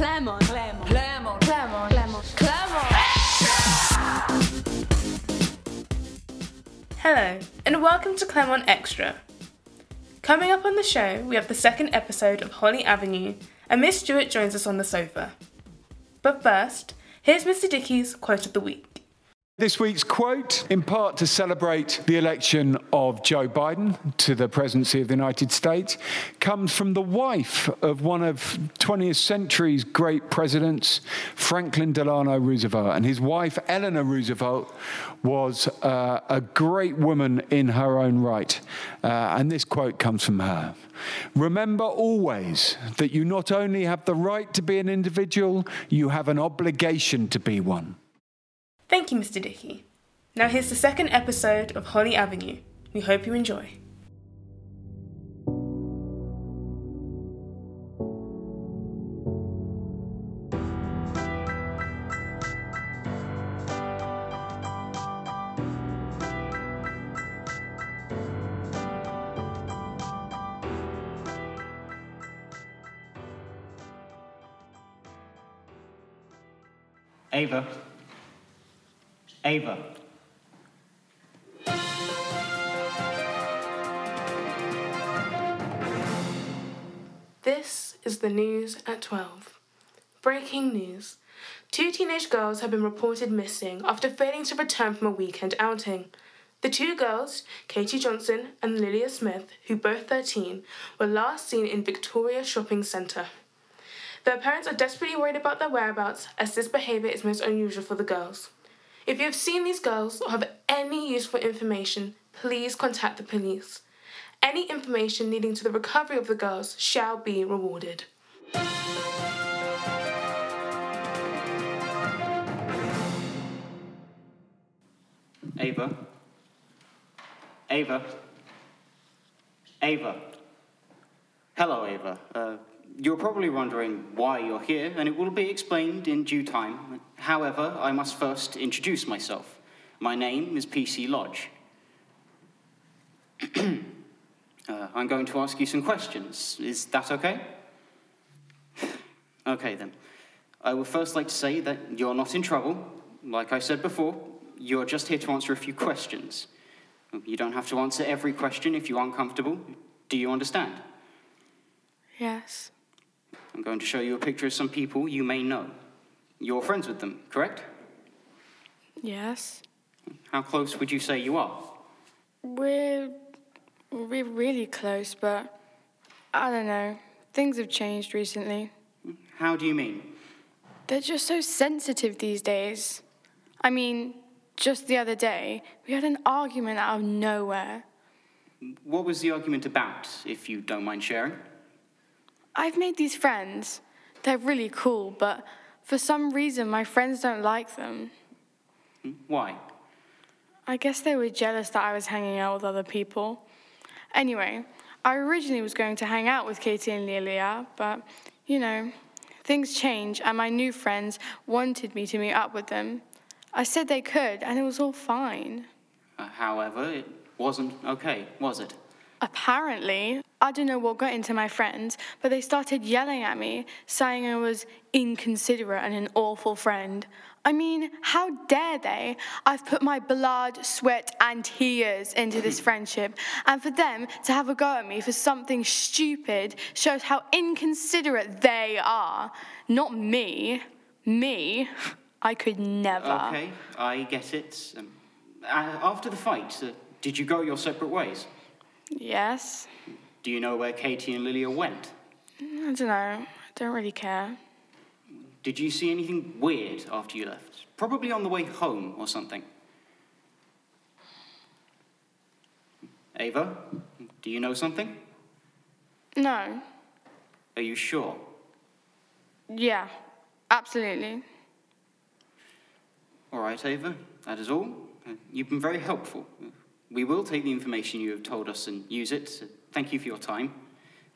Claremont. Claremont. Claremont. Claremont. Claremont. Claremont. Hello, and welcome to Claremont Extra. Coming up on the show, we have the second episode of Holly Avenue, and Miss Stewart joins us on the sofa. But first, here's Mr. Dickey's quote of the week. This week's quote, in part to celebrate the election of Joe Biden to the presidency of the United States, comes from the wife of one of 20th century's great presidents, Franklin Delano Roosevelt. And his wife, Eleanor Roosevelt, was uh, a great woman in her own right. Uh, and this quote comes from her. Remember always that you not only have the right to be an individual, you have an obligation to be one. Thank you, Mr. Dickey. Now here's the second episode of Holly Avenue. We hope you enjoy. Ava. Ava. This is the news at 12. Breaking news. Two teenage girls have been reported missing after failing to return from a weekend outing. The two girls, Katie Johnson and Lilia Smith, who both 13, were last seen in Victoria Shopping Centre. Their parents are desperately worried about their whereabouts as this behaviour is most unusual for the girls. If you have seen these girls or have any useful information, please contact the police. Any information leading to the recovery of the girls shall be rewarded. Ava. Ava. Ava. Hello, Ava. Uh, you're probably wondering why you're here, and it will be explained in due time. However, I must first introduce myself. My name is PC Lodge. uh, I'm going to ask you some questions. Is that okay? okay, then. I would first like to say that you're not in trouble. Like I said before, you're just here to answer a few questions. You don't have to answer every question if you're uncomfortable. Do you understand? Yes. I'm going to show you a picture of some people you may know. You're friends with them, correct? Yes. How close would you say you are? We're we're really close, but I don't know. Things have changed recently. How do you mean? They're just so sensitive these days. I mean, just the other day, we had an argument out of nowhere. What was the argument about, if you don't mind sharing? I've made these friends. They're really cool, but for some reason, my friends don't like them. Why? I guess they were jealous that I was hanging out with other people. Anyway, I originally was going to hang out with Katie and Lilia, but, you know, things change, and my new friends wanted me to meet up with them. I said they could, and it was all fine. Uh, however, it wasn't okay, was it? Apparently, I don't know what got into my friends, but they started yelling at me, saying I was inconsiderate and an awful friend. I mean, how dare they? I've put my blood, sweat, and tears into this friendship, and for them to have a go at me for something stupid shows how inconsiderate they are. Not me. Me. I could never. Okay, I get it. Um, uh, after the fight, uh, did you go your separate ways? Yes. Do you know where Katie and Lilia went? I don't know. I don't really care. Did you see anything weird after you left? Probably on the way home or something. Ava, do you know something? No. Are you sure? Yeah. Absolutely. All right, Ava, that is all. Uh, You've been very helpful. We will take the information you have told us and use it. So Thank you for your time.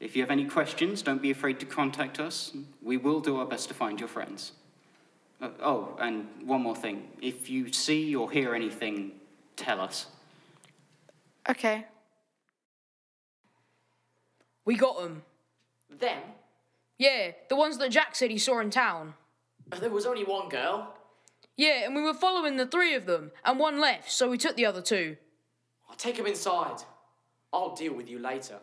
If you have any questions, don't be afraid to contact us. We will do our best to find your friends. Uh, oh, and one more thing. If you see or hear anything, tell us. Okay. We got them. Them? Yeah, the ones that Jack said he saw in town. There was only one girl. Yeah, and we were following the three of them, and one left, so we took the other two. I'll take him inside. I'll deal with you later.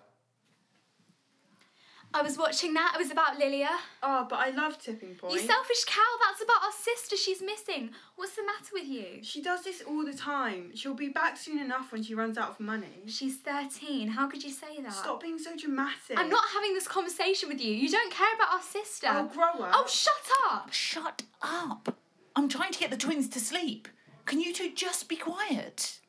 I was watching that. It was about Lilia. Oh, but I love Tipping Point. You selfish cow. That's about our sister. She's missing. What's the matter with you? She does this all the time. She'll be back soon enough when she runs out of money. She's 13. How could you say that? Stop being so dramatic. I'm not having this conversation with you. You don't care about our sister. Oh, grow up. Oh, shut up. Shut up. I'm trying to get the twins to sleep. Can you two just be quiet?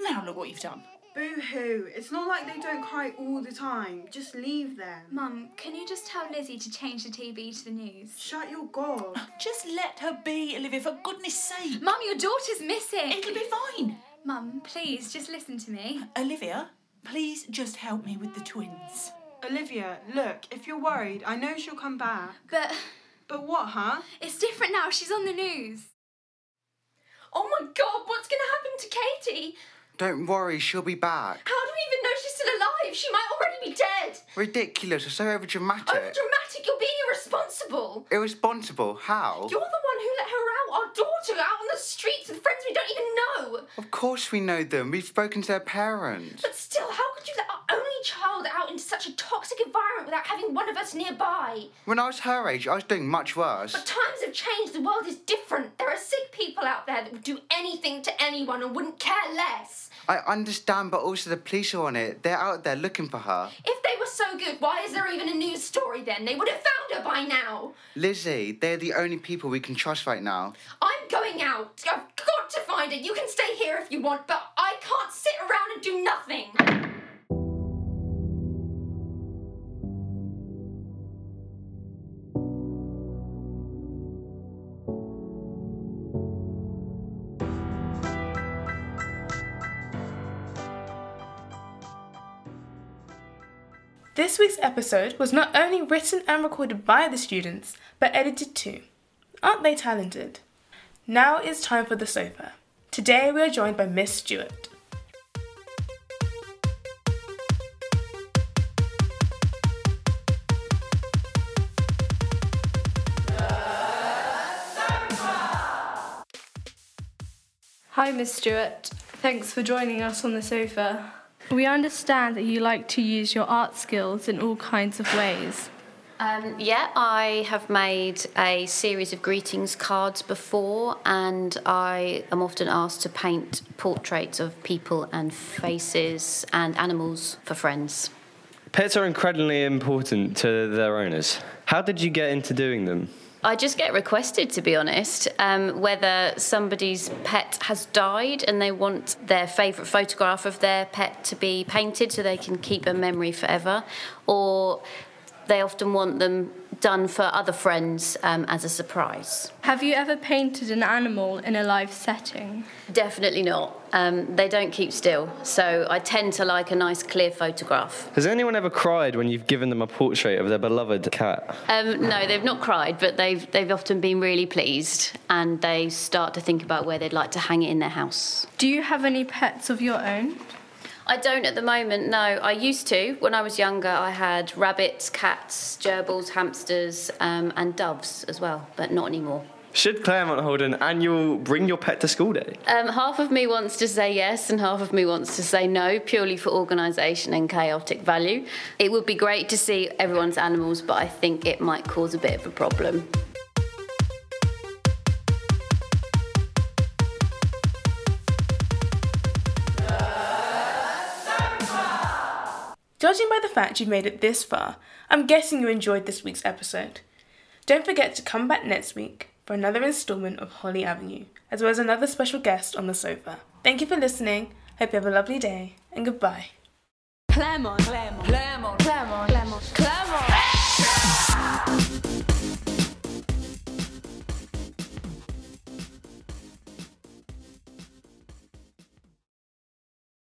Now look what you've done. Boo hoo. It's not like they don't cry all the time. Just leave them. Mum, can you just tell Lizzie to change the TV to the news? Shut your gob. Just let her be, Olivia, for goodness sake. Mum, your daughter's missing. It'll be fine. Mum, please, just listen to me. Olivia, please just help me with the twins. Olivia, look, if you're worried, I know she'll come back. But But what, huh? it's different now. She's on the news. Oh my god, what's gonna happen to Katie? Don't worry, she'll be back. How do we even know she's still alive? She might already be dead. Ridiculous, you're so overdramatic. Overdramatic, you're being irresponsible. Irresponsible, how? You're the one who let her out, our daughter, out on the streets with friends we don't even know. Of course we know them, we've spoken to their parents. But still, how could you let our only child out into such a toxic environment without having one of us nearby? When I was her age, I was doing much worse. But times have changed, the world is different. There are sick people out there that would do anything to anyone and wouldn't care less. I understand, but also the police are on it. They're out there looking for her. If they were so good, why is there even a news story then? They would have found her by now. Lizzie, they're the only people we can trust right now. I'm going out. I've got to find her. You can stay here if you want, but I can't sit around and do nothing. This week's episode was not only written and recorded by the students, but edited too. Aren't they talented? Now it's time for the sofa. Today we are joined by Miss Stewart. Hi, Miss Stewart. Thanks for joining us on the sofa. We understand that you like to use your art skills in all kinds of ways. Um, yeah, I have made a series of greetings cards before, and I am often asked to paint portraits of people and faces and animals for friends. Pets are incredibly important to their owners. How did you get into doing them? I just get requested, to be honest, um, whether somebody's pet has died and they want their favourite photograph of their pet to be painted so they can keep a memory forever, or they often want them done for other friends um, as a surprise. Have you ever painted an animal in a live setting? Definitely not. Um, they don't keep still, so I tend to like a nice clear photograph. Has anyone ever cried when you've given them a portrait of their beloved cat? Um, no, they've not cried, but they've they've often been really pleased, and they start to think about where they'd like to hang it in their house. Do you have any pets of your own? I don't at the moment, no. I used to. When I was younger, I had rabbits, cats, gerbils, hamsters, um, and doves as well, but not anymore. Should Claremont hold an annual Bring Your Pet to School Day? Um, half of me wants to say yes, and half of me wants to say no, purely for organisation and chaotic value. It would be great to see everyone's animals, but I think it might cause a bit of a problem. Judging by the fact you've made it this far, I'm guessing you enjoyed this week's episode. Don't forget to come back next week for another instalment of Holly Avenue, as well as another special guest on the sofa. Thank you for listening. Hope you have a lovely day, and goodbye. Claremont, Claremont, Claremont, Claremont, Claremont, Claremont.